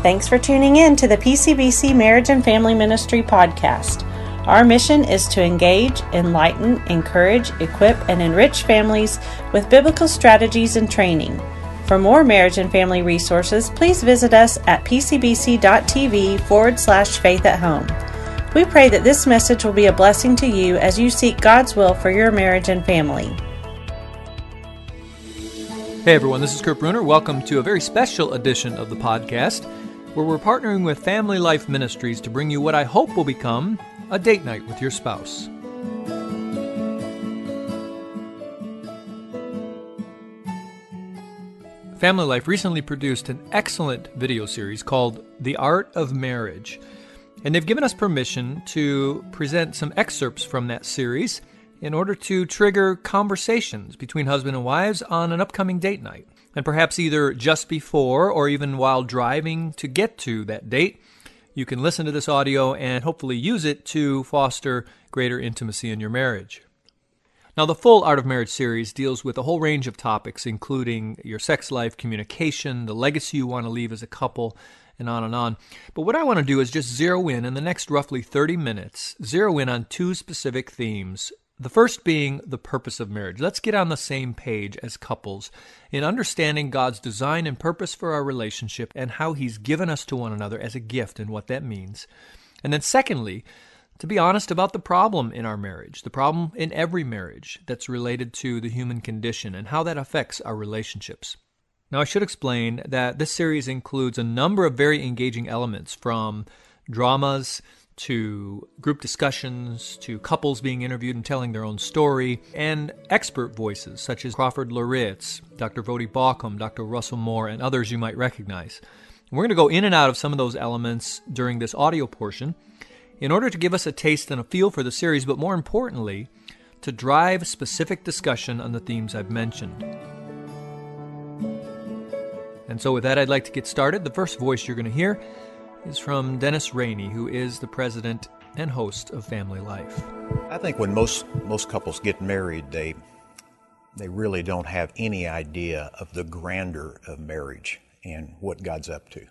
Thanks for tuning in to the PCBC Marriage and Family Ministry podcast. Our mission is to engage, enlighten, encourage, equip, and enrich families with biblical strategies and training. For more marriage and family resources, please visit us at pcbc.tv forward slash faith at home. We pray that this message will be a blessing to you as you seek God's will for your marriage and family. Hey everyone, this is Kurt Bruner. Welcome to a very special edition of the podcast where we're partnering with Family Life Ministries to bring you what I hope will become a date night with your spouse. Family Life recently produced an excellent video series called The Art of Marriage, and they've given us permission to present some excerpts from that series in order to trigger conversations between husband and wives on an upcoming date night and perhaps either just before or even while driving to get to that date, you can listen to this audio and hopefully use it to foster greater intimacy in your marriage. Now, the full Art of Marriage series deals with a whole range of topics, including your sex life, communication, the legacy you want to leave as a couple, and on and on. But what I want to do is just zero in in the next roughly 30 minutes, zero in on two specific themes the first being the purpose of marriage. Let's get on the same page as couples in understanding God's design and purpose for our relationship and how He's given us to one another as a gift and what that means. And then, secondly, to be honest about the problem in our marriage, the problem in every marriage that's related to the human condition and how that affects our relationships. Now, I should explain that this series includes a number of very engaging elements from dramas to group discussions, to couples being interviewed and telling their own story, and expert voices such as Crawford Loritts, Dr. Voddie Baucham, Dr. Russell Moore, and others you might recognize. we're going to go in and out of some of those elements during this audio portion in order to give us a taste and a feel for the series, but more importantly, to drive specific discussion on the themes I've mentioned. And so, with that, I'd like to get started. The first voice you're going to hear is from Dennis Rainey, who is the president and host of Family Life. I think when most most couples get married, they they really don't have any idea of the grandeur of marriage and what God's up to.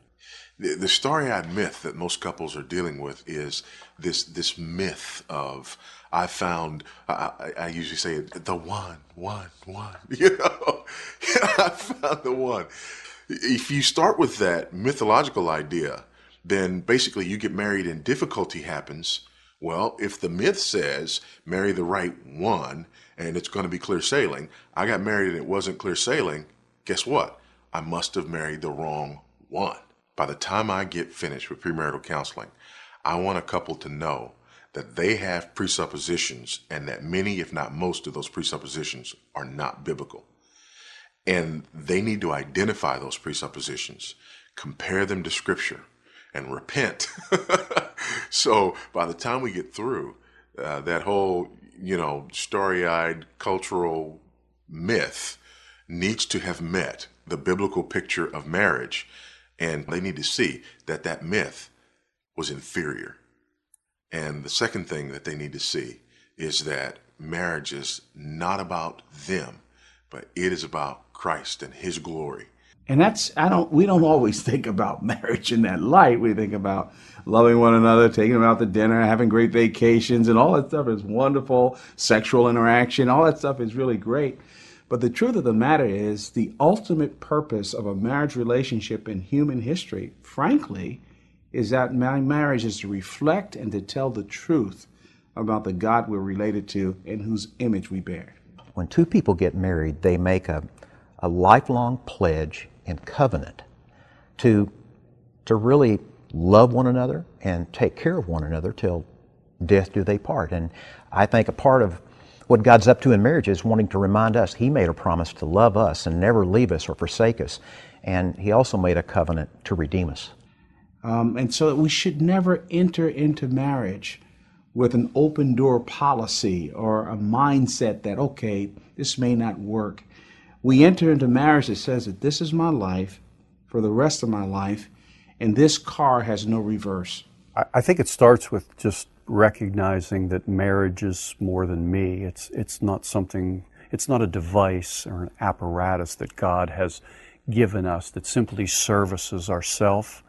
The, the starry-eyed myth that most couples are dealing with is this this myth of I found I, I usually say the one, one, one. You know, I found the one. If you start with that mythological idea, then basically you get married and difficulty happens. Well, if the myth says marry the right one and it's going to be clear sailing, I got married and it wasn't clear sailing, guess what? I must have married the wrong one. By the time I get finished with premarital counseling, I want a couple to know that they have presuppositions and that many, if not most, of those presuppositions are not biblical. And they need to identify those presuppositions, compare them to Scripture, and repent. so by the time we get through, uh, that whole, you know, starry eyed cultural myth needs to have met the biblical picture of marriage. And they need to see that that myth was inferior. And the second thing that they need to see is that marriage is not about them, but it is about Christ and His glory. And that's I don't we don't always think about marriage in that light. We think about loving one another, taking them out to dinner, having great vacations, and all that stuff is wonderful. Sexual interaction, all that stuff is really great. But the truth of the matter is the ultimate purpose of a marriage relationship in human history, frankly, is that my marriage is to reflect and to tell the truth about the God we're related to and whose image we bear. When two people get married, they make a, a lifelong pledge and covenant to, to really love one another and take care of one another till death do they part. And I think a part of what God's up to in marriage is wanting to remind us He made a promise to love us and never leave us or forsake us. And He also made a covenant to redeem us. Um, and so we should never enter into marriage with an open door policy or a mindset that, okay, this may not work we enter into marriage that says that this is my life for the rest of my life, and this car has no reverse. I think it starts with just recognizing that marriage is more than me. It's it's not something. It's not a device or an apparatus that God has given us that simply services ourself.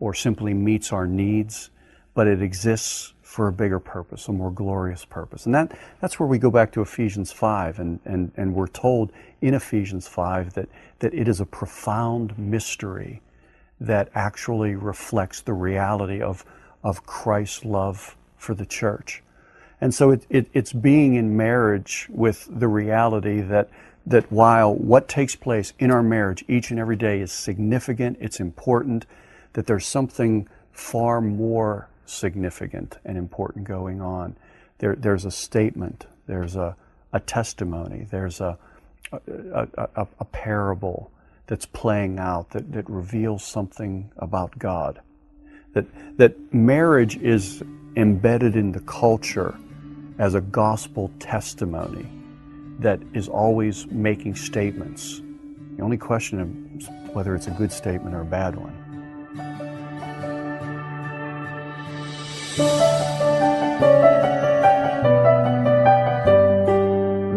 or simply meets our needs, but it exists for a bigger purpose, a more glorious purpose. And that, that's where we go back to Ephesians 5, and, and, and we're told in Ephesians 5 that, that it is a profound mystery that actually reflects the reality of, of Christ's love for the church. And so it, it, it's being in marriage with the reality that, that while what takes place in our marriage each and every day is significant, it's important, that there's something far more significant and important going on. There, there's a statement, there's a, a testimony, there's a, a, a, a parable that's playing out that, that reveals something about God. That, that marriage is embedded in the culture as a gospel testimony that is always making statements. The only question is whether it's a good statement or a bad one.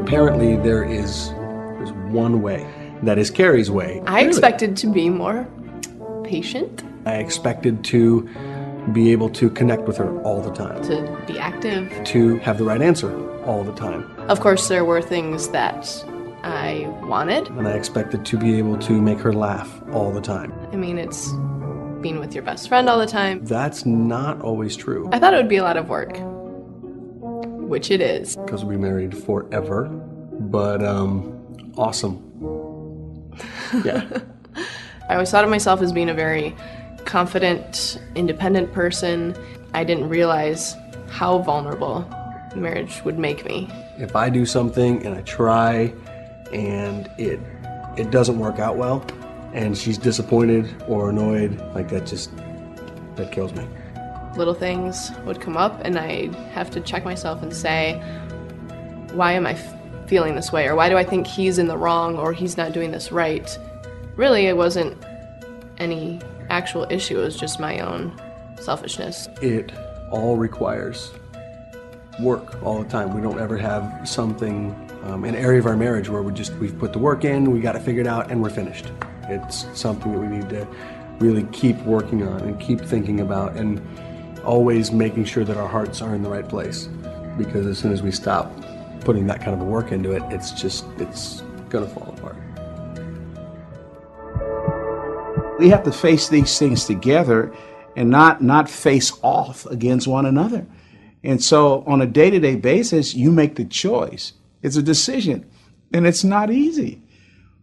Apparently, there is there's one way. That is Carrie's way. I expected to be more patient, I expected to be able to connect with her all the time, to be active. to have the right answer all the time. Of course, there were things that I wanted. And I expected to be able to make her laugh all the time. I mean, it's being with your best friend all the time. That's not always true I thought it would be a lot of work, which it is. because we'll be married forever, but um, awesome. Yeah. I always thought of myself as being a very confident, independent person. I didn't realize how vulnerable marriage would make me. if I do something and I try and it it doesn't work out well and she's disappointed or annoyed, like that just that kills me. Little things would come up, and I'd have to check myself and say, why am I f- feeling this way? Or why do I think he's in the wrong or he's not doing this right? Really, it wasn't any actual issue, it was just my own selfishness. It all requires work all the time. We don't ever have something um, an area of our marriage where we just we've put the work in, we got it figured out, and we're finished. It's something that we need to really keep working on and keep thinking about, and always making sure that our hearts are in the right place. Because as soon as we stop putting that kind of work into it, it's just it's gonna fall apart. We have to face these things together and not not face off against one another. And so on a day-to-day basis, you make the choice. It's a decision. And it's not easy.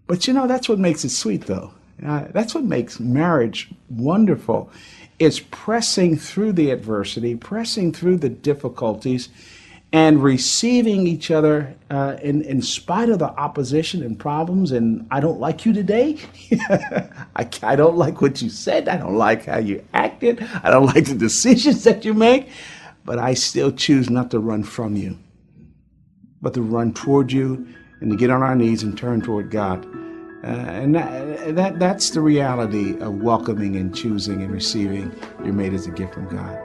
But you know, that's what makes it sweet though. Uh, that's what makes marriage wonderful. It's pressing through the adversity, pressing through the difficulties, and receiving each other uh, in, in spite of the opposition and problems. And I don't like you today. I, I don't like what you said. I don't like how you acted. I don't like the decisions that you make. But I still choose not to run from you, but to run toward you and to get on our knees and turn toward God. Uh, and that, that, that's the reality of welcoming and choosing and receiving your mate as a gift from God.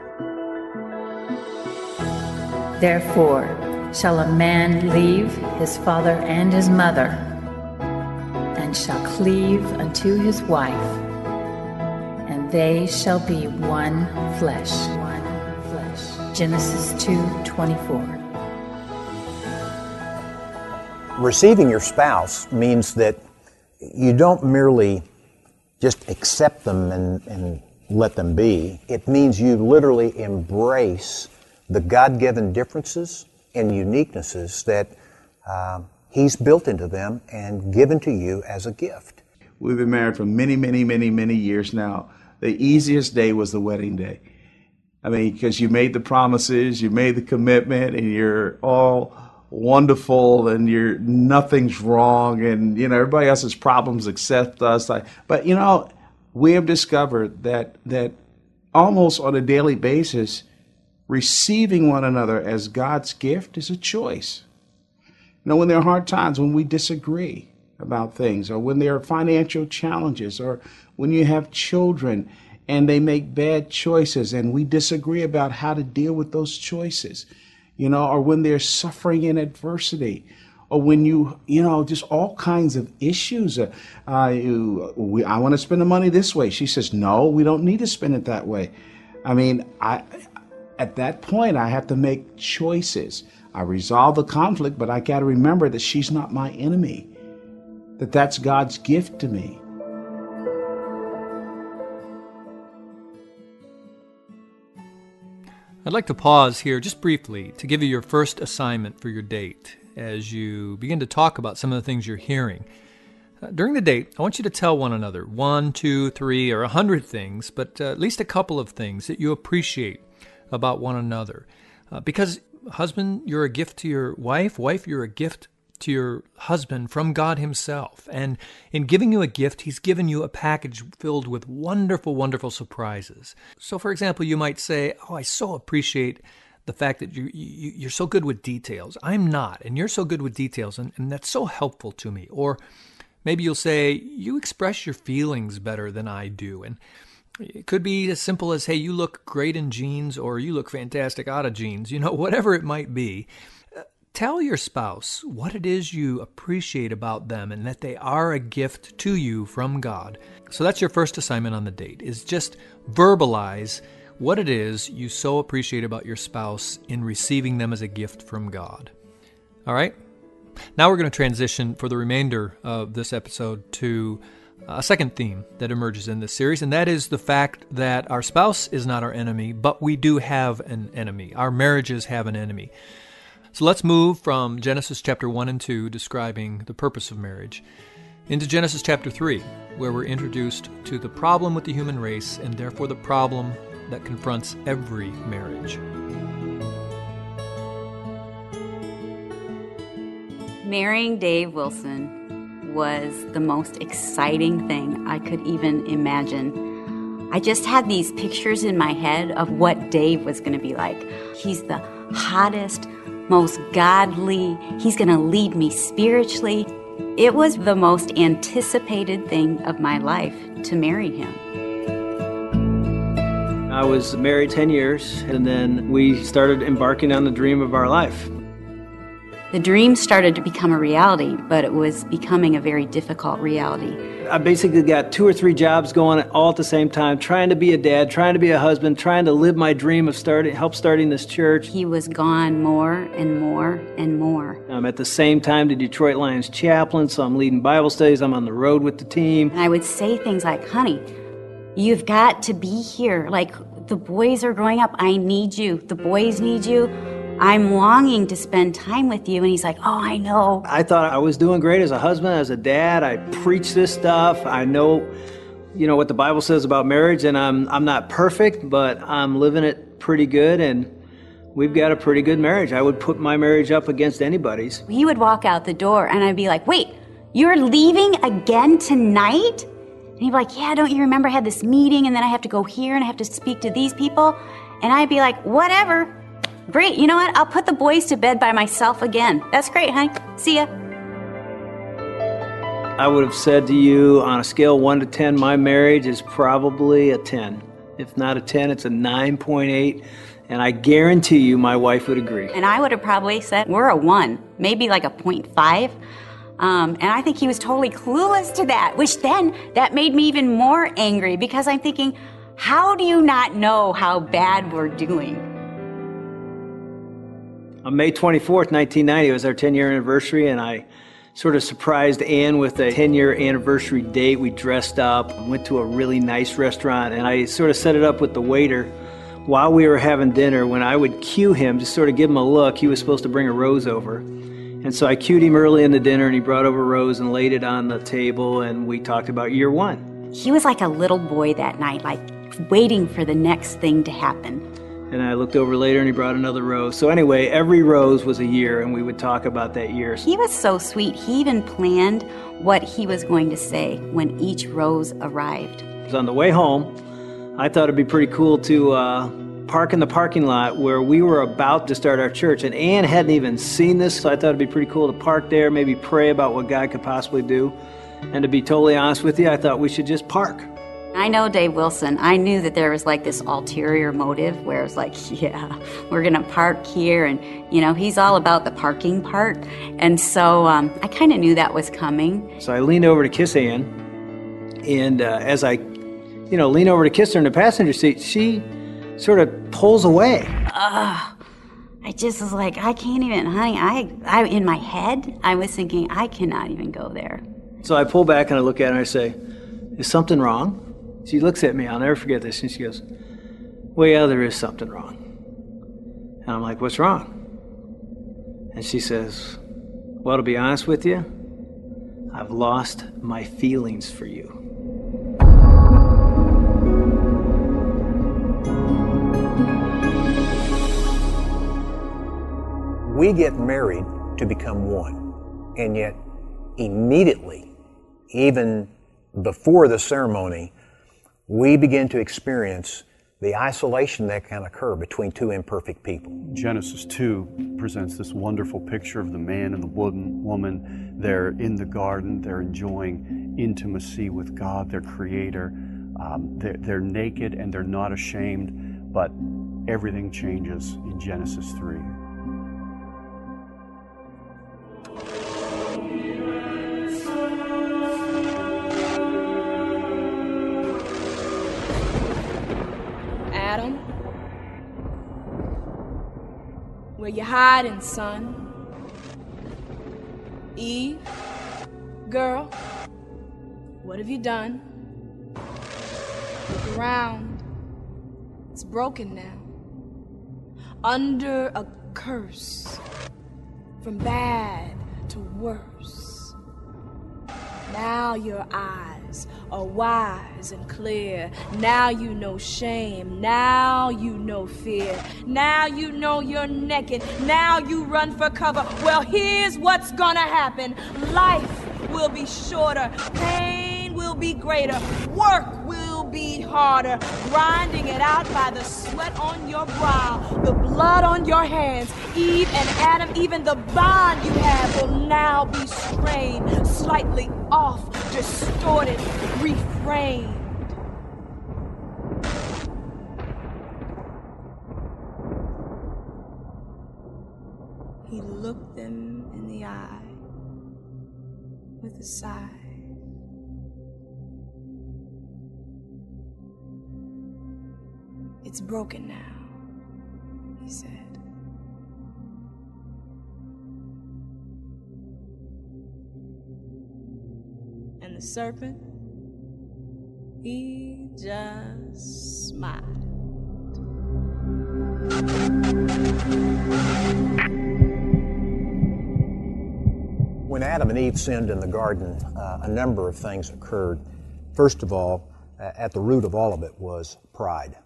Therefore shall a man leave his father and his mother, and shall cleave unto his wife, and they shall be one flesh. One flesh. Genesis 2:24. Receiving your spouse means that you don't merely just accept them and, and let them be. It means you literally embrace the God given differences and uniquenesses that uh, He's built into them and given to you as a gift. We've been married for many, many, many, many years now. The easiest day was the wedding day. I mean, because you made the promises, you made the commitment, and you're all wonderful and you're nothing's wrong and you know everybody else's problems except us. Like but you know we have discovered that that almost on a daily basis receiving one another as God's gift is a choice. You know when there are hard times when we disagree about things or when there are financial challenges or when you have children and they make bad choices and we disagree about how to deal with those choices you know, or when they're suffering in adversity, or when you, you know, just all kinds of issues. Uh, you, we, I want to spend the money this way. She says, no, we don't need to spend it that way. I mean, I, at that point, I have to make choices. I resolve the conflict, but I got to remember that she's not my enemy, that that's God's gift to me. I'd like to pause here just briefly to give you your first assignment for your date as you begin to talk about some of the things you're hearing. Uh, during the date, I want you to tell one another one, two, three, or a hundred things, but uh, at least a couple of things that you appreciate about one another. Uh, because, husband, you're a gift to your wife, wife, you're a gift to your husband from God Himself. And in giving you a gift, He's given you a package filled with wonderful, wonderful surprises. So, for example, you might say, Oh, I so appreciate the fact that you, you, you're so good with details. I'm not, and you're so good with details, and, and that's so helpful to me. Or maybe you'll say, You express your feelings better than I do. And it could be as simple as, Hey, you look great in jeans, or you look fantastic out of jeans, you know, whatever it might be. Tell your spouse what it is you appreciate about them and that they are a gift to you from God. So that's your first assignment on the date is just verbalize what it is you so appreciate about your spouse in receiving them as a gift from God. All right? Now we're going to transition for the remainder of this episode to a second theme that emerges in this series, and that is the fact that our spouse is not our enemy, but we do have an enemy. Our marriages have an enemy. So let's move from Genesis chapter 1 and 2, describing the purpose of marriage, into Genesis chapter 3, where we're introduced to the problem with the human race and therefore the problem that confronts every marriage. Marrying Dave Wilson was the most exciting thing I could even imagine. I just had these pictures in my head of what Dave was going to be like. He's the hottest, most godly. He's going to lead me spiritually. It was the most anticipated thing of my life to marry him. I was married 10 years, and then we started embarking on the dream of our life. The dream started to become a reality, but it was becoming a very difficult reality. I basically got two or three jobs going all at the same time, trying to be a dad, trying to be a husband, trying to live my dream of starting, help starting this church. He was gone more and more and more. I'm at the same time the Detroit Lions chaplain, so I'm leading Bible studies. I'm on the road with the team. And I would say things like, honey, you've got to be here. Like, the boys are growing up. I need you. The boys need you. I'm longing to spend time with you. And he's like, Oh, I know. I thought I was doing great as a husband, as a dad. I preach this stuff. I know, you know, what the Bible says about marriage, and I'm, I'm not perfect, but I'm living it pretty good. And we've got a pretty good marriage. I would put my marriage up against anybody's. He would walk out the door, and I'd be like, Wait, you're leaving again tonight? And he'd be like, Yeah, don't you remember I had this meeting, and then I have to go here, and I have to speak to these people? And I'd be like, Whatever. Great, you know what? I'll put the boys to bed by myself again. That's great, honey. See ya. I would have said to you on a scale 1 to 10, my marriage is probably a 10. If not a 10, it's a 9.8. And I guarantee you my wife would agree. And I would have probably said, We're a 1, maybe like a 0.5. Um, and I think he was totally clueless to that, which then that made me even more angry because I'm thinking, How do you not know how bad we're doing? On May 24th, 1990, was our 10 year anniversary, and I sort of surprised Ann with a 10 year anniversary date. We dressed up, went to a really nice restaurant, and I sort of set it up with the waiter while we were having dinner. When I would cue him, just sort of give him a look, he was supposed to bring a rose over. And so I cued him early in the dinner, and he brought over a rose and laid it on the table, and we talked about year one. He was like a little boy that night, like waiting for the next thing to happen. And I looked over later and he brought another rose. So, anyway, every rose was a year, and we would talk about that year. He was so sweet. He even planned what he was going to say when each rose arrived. On the way home, I thought it'd be pretty cool to uh, park in the parking lot where we were about to start our church. And Ann hadn't even seen this, so I thought it'd be pretty cool to park there, maybe pray about what God could possibly do. And to be totally honest with you, I thought we should just park. I know Dave Wilson. I knew that there was like this ulterior motive where it's like, yeah, we're going to park here. And, you know, he's all about the parking part. And so um, I kind of knew that was coming. So I leaned over to kiss Ann. And uh, as I, you know, lean over to kiss her in the passenger seat, she sort of pulls away. Ugh. I just was like, I can't even, honey. I, I, in my head, I was thinking, I cannot even go there. So I pull back and I look at her and I say, Is something wrong? She looks at me, I'll never forget this, and she goes, Well, yeah, there is something wrong. And I'm like, What's wrong? And she says, Well, to be honest with you, I've lost my feelings for you. We get married to become one, and yet immediately, even before the ceremony, we begin to experience the isolation that can occur between two imperfect people. Genesis 2 presents this wonderful picture of the man and the woman. They're in the garden, they're enjoying intimacy with God, their creator. Um, they're, they're naked and they're not ashamed, but everything changes in Genesis 3. Where you hiding, son? Eve? Girl? What have you done? Look around. It's broken now. Under a curse. From bad to worse. Now your eyes are wise and clear. Now you know shame. Now you know fear. Now you know you're naked. Now you run for cover. Well, here's what's gonna happen life will be shorter, pain will be greater, work will be harder, grinding it out by the sweat on your brow, the blood on your hands. Eve and Adam, even the bond you have will now be strained, slightly off, distorted, reframed. He looked them in the eye with a sigh. It's broken now, he said. Serpent, he just smiled. When Adam and Eve sinned in the garden, uh, a number of things occurred. First of all, uh, at the root of all of it was pride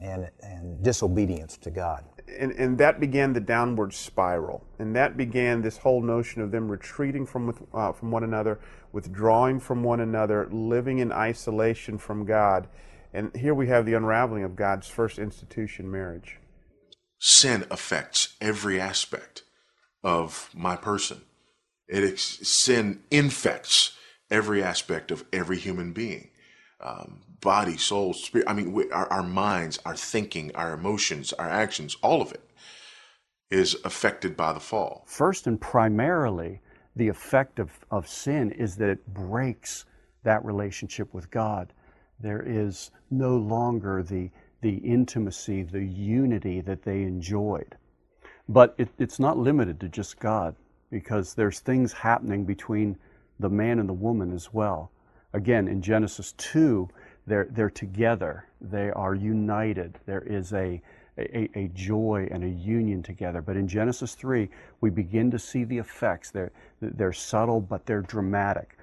and, and disobedience to God. And, and that began the downward spiral. And that began this whole notion of them retreating from, with, uh, from one another, withdrawing from one another, living in isolation from God. And here we have the unraveling of God's first institution, marriage. Sin affects every aspect of my person. It ex- sin infects every aspect of every human being. Um, body, soul, spirit. I mean, we, our, our minds, our thinking, our emotions, our actions, all of it is affected by the fall. First and primarily, the effect of, of sin is that it breaks that relationship with God. There is no longer the, the intimacy, the unity that they enjoyed. But it, it's not limited to just God because there's things happening between the man and the woman as well. Again, in Genesis 2, they're, they're together, they are united. There is a, a, a, joy and a union together. But in Genesis 3, we begin to see the effects. They're, they're subtle, but they're dramatic.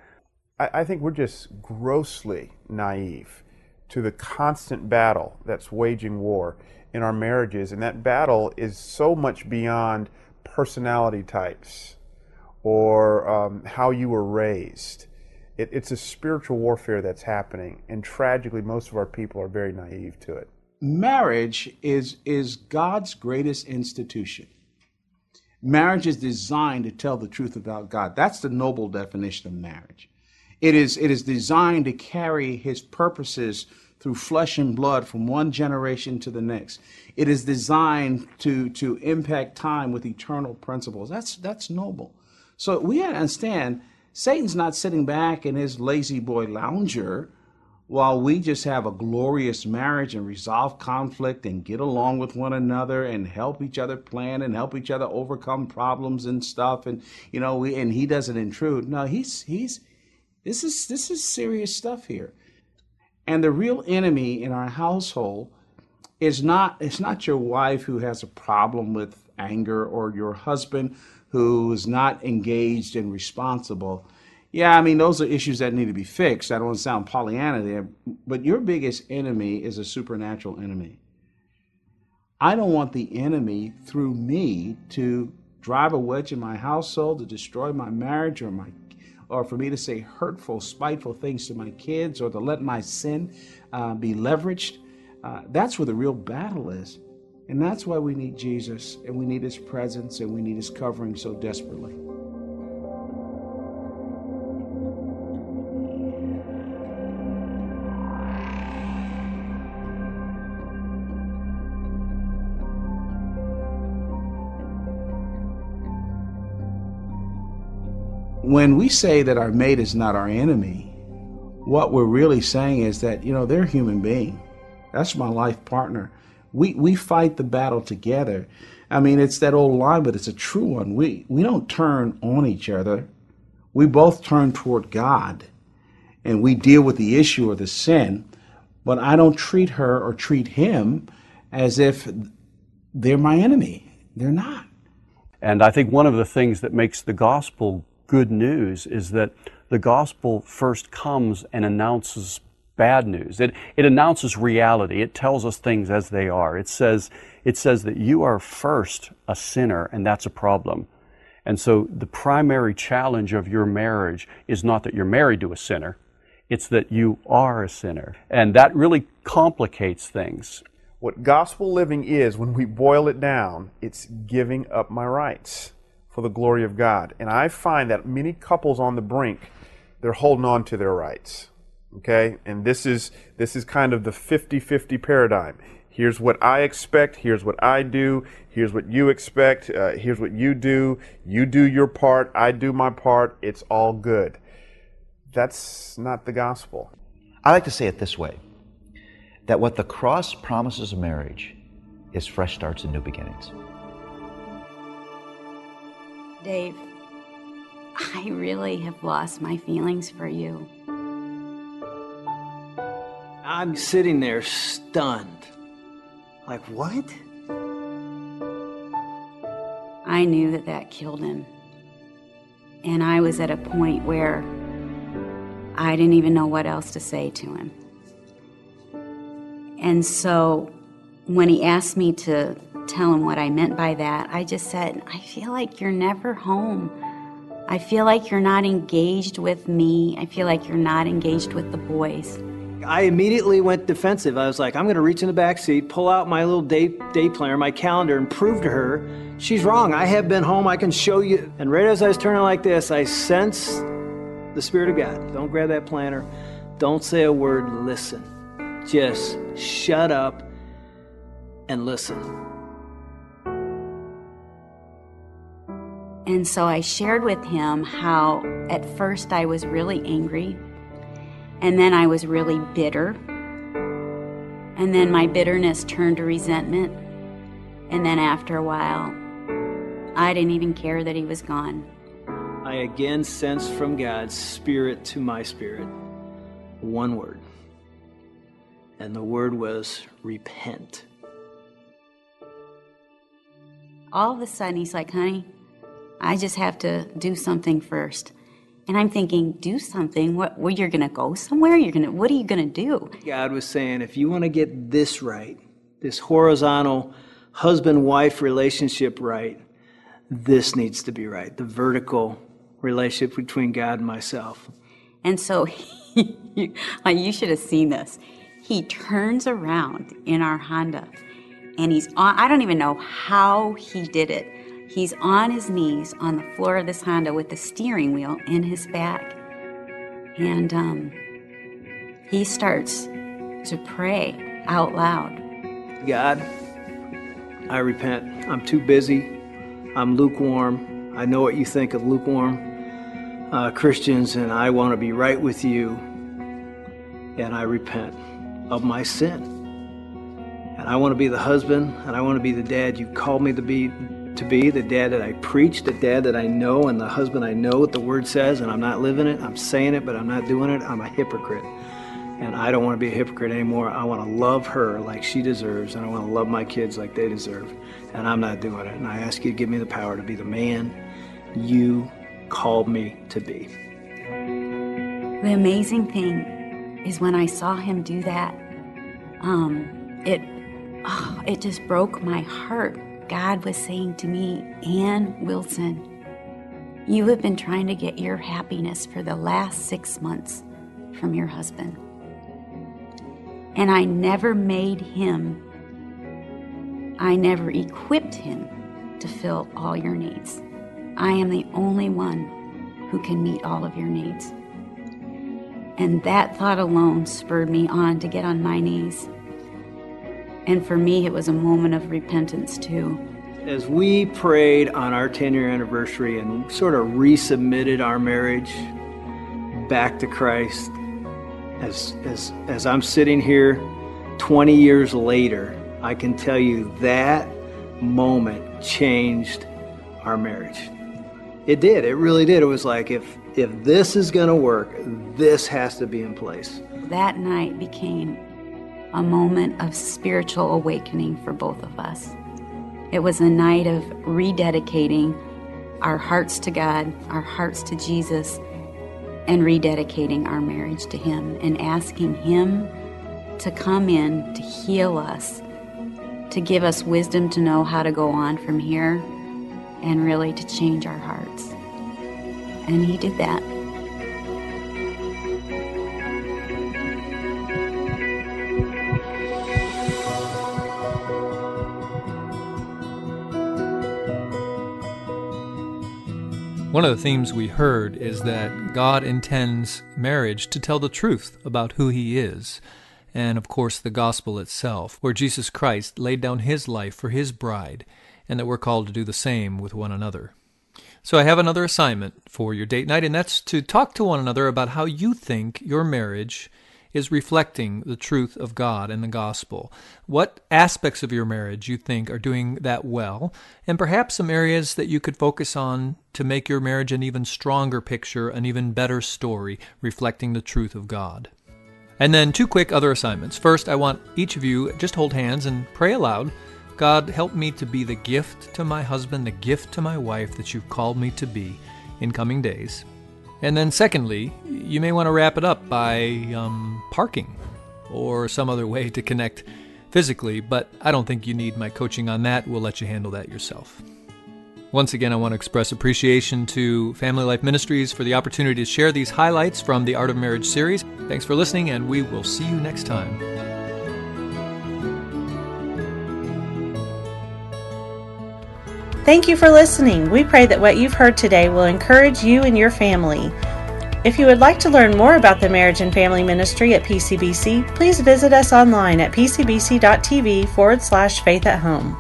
I, I think we're just grossly naive to the constant battle that's waging war in our marriages. And that battle is so much beyond personality types or um, how you were raised. It, it's a spiritual warfare that's happening, and tragically, most of our people are very naive to it. Marriage is, is God's greatest institution. Marriage is designed to tell the truth about God. That's the noble definition of marriage. It is, it is designed to carry his purposes through flesh and blood from one generation to the next. It is designed to, to impact time with eternal principles. That's, that's noble. So we have to understand Satan's not sitting back in his La-Z-Boy lounger while we just have a glorious marriage and resolve conflict and get along with one another and help each other plan and help each other overcome problems and stuff. And you know we and he doesn't intrude. No he's he's this is this is serious stuff here. And the real enemy in our household is not it's not your wife who has a problem with anger or your husband who is not engaged and responsible yeah, I mean, those are issues that need to be fixed. I don't want to sound Pollyanna there, but your biggest enemy is a supernatural enemy. I don't want the enemy through me to drive a wedge in my household, to destroy my marriage, or my, or for me to say hurtful, spiteful things to my kids, or to let my sin uh, be leveraged. Uh, that's where the real battle is. And that's why we need Jesus, and we need his presence, and we need his covering so desperately. when we say that our mate is not our enemy, what we're really saying is that, you know, they're a human being. That's my life partner. We, we fight the battle together. I mean, it's that old line, but it's a true one. We, we don't turn on each other. We both turn toward God and we deal with the issue or the sin, but I don't treat her or treat him as if they're my enemy. They're not. And I think one of the things that makes the gospel good news is that the gospel first comes and announces bad news. It, it announces reality. It tells us things as they are. It says, it says that you are first a sinner and that's a problem. And so the primary challenge of your marriage is not that you're married to a sinner. It's that you are a sinner. And that really complicates things. What gospel living is, when we boil it down, it's giving up my rights for the glory of God. And I find that many couples on the brink, they're holding on to their rights. Okay? And this is this is kind of the 50-50 paradigm. Here's what I expect, here's what I do, here's what you expect, uh, here's what you do. You do your part, I do my part, it's all good. That's not the gospel. I like to say it this way that what the cross promises a marriage is fresh starts and new beginnings. Dave, I really have lost my feelings for you. I'm sitting there stunned. Like, what? I knew that that killed him. And I was at a point where I didn't even know what else to say to him. And so when he asked me to tell him what I meant by that. I just said, I feel like you're never home. I feel like you're not engaged with me. I feel like you're not engaged with the boys. I immediately went defensive. I was like, I'm going to reach in the back seat, pull out my little day, day planner, my calendar, and prove to her she's wrong. I have been home. I can show you. And right as I was turning like this, I sense the Spirit of God. Don't grab that planner. Don't say a word. Listen. Just shut up and listen. And so I shared with him how at first I was really angry, and then I was really bitter, and then my bitterness turned to resentment, and then after a while, I didn't even care that he was gone. I again sensed from God's spirit to my spirit one word, and the word was repent. All of a sudden, he's like, honey, I just have to do something first. And I'm thinking, do something. What? Where you're gonna go somewhere? You're gonna. What are you gonna do? God was saying, if you want to get this right, this horizontal husband-wife relationship right, this needs to be right. The vertical relationship between God and myself. And so, you should have seen this. He turns around in our Honda, and he's on. I don't even know how he did it He's on his knees on the floor of this Honda with the steering wheel in his back. And um, he starts to pray out loud. God, I repent. I'm too busy. I'm lukewarm. I know what you think of lukewarm uh, Christians, and I want to be right with you. And I repent of my sin. And I want to be the husband, and I want to be the dad you called me to be, to be the dad that I preach, the dad that I know, and the husband I know what the word says, and I'm not living it. I'm saying it, but I'm not doing it. I'm a hypocrite. And I don't want to be a hypocrite anymore. I want to love her like she deserves, and I want to love my kids like they deserve. And I'm not doing it. And I ask you to give me the power to be the man you called me to be. The amazing thing is when I saw him do that, um, it, oh, it just broke my heart. God was saying to me, Ann Wilson, you have been trying to get your happiness for the last six months from your husband. And I never made him, I never equipped him to fill all your needs. I am the only one who can meet all of your needs. And that thought alone spurred me on to get on my knees. And for me, it was a moment of repentance too. As we prayed on our 10 year anniversary and sort of resubmitted our marriage back to Christ, as, as, as I'm sitting here 20 years later, I can tell you that moment changed our marriage. It did. It really did. It was like if if this is going to work, this has to be in place. That night became a moment of spiritual awakening for both of us. It was a night of rededicating our hearts to God, our hearts to Jesus, and rededicating our marriage to Him and asking Him to come in to heal us, to give us wisdom to know how to go on from here, and really to change our hearts. And He did that. One of the themes we heard is that God intends marriage to tell the truth about who He is, and of course the gospel itself, where Jesus Christ laid down His life for His bride, and that we're called to do the same with one another. So I have another assignment for your date night, and that's to talk to one another about how you think your marriage is reflecting the truth of God and the gospel. What aspects of your marriage you think are doing that well, and perhaps some areas that you could focus on to make your marriage an even stronger picture, an even better story, reflecting the truth of God. And then two quick other assignments. First, I want each of you just hold hands and pray aloud. God, help me to be the gift to my husband, the gift to my wife that you've called me to be in coming days. And then, secondly, you may want to wrap it up by um, parking or some other way to connect physically, but I don't think you need my coaching on that. We'll let you handle that yourself. Once again, I want to express appreciation to Family Life Ministries for the opportunity to share these highlights from the Art of Marriage series. Thanks for listening, and we will see you next time. Thank you for listening. We pray that what you've heard today will encourage you and your family. If you would like to learn more about the Marriage and Family Ministry at PCBC, please visit us online at pcbc.tv forward slash faith at home.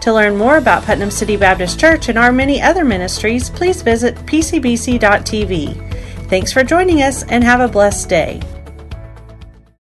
To learn more about Putnam City Baptist Church and our many other ministries, please visit pcbc.tv. Thanks for joining us and have a blessed day.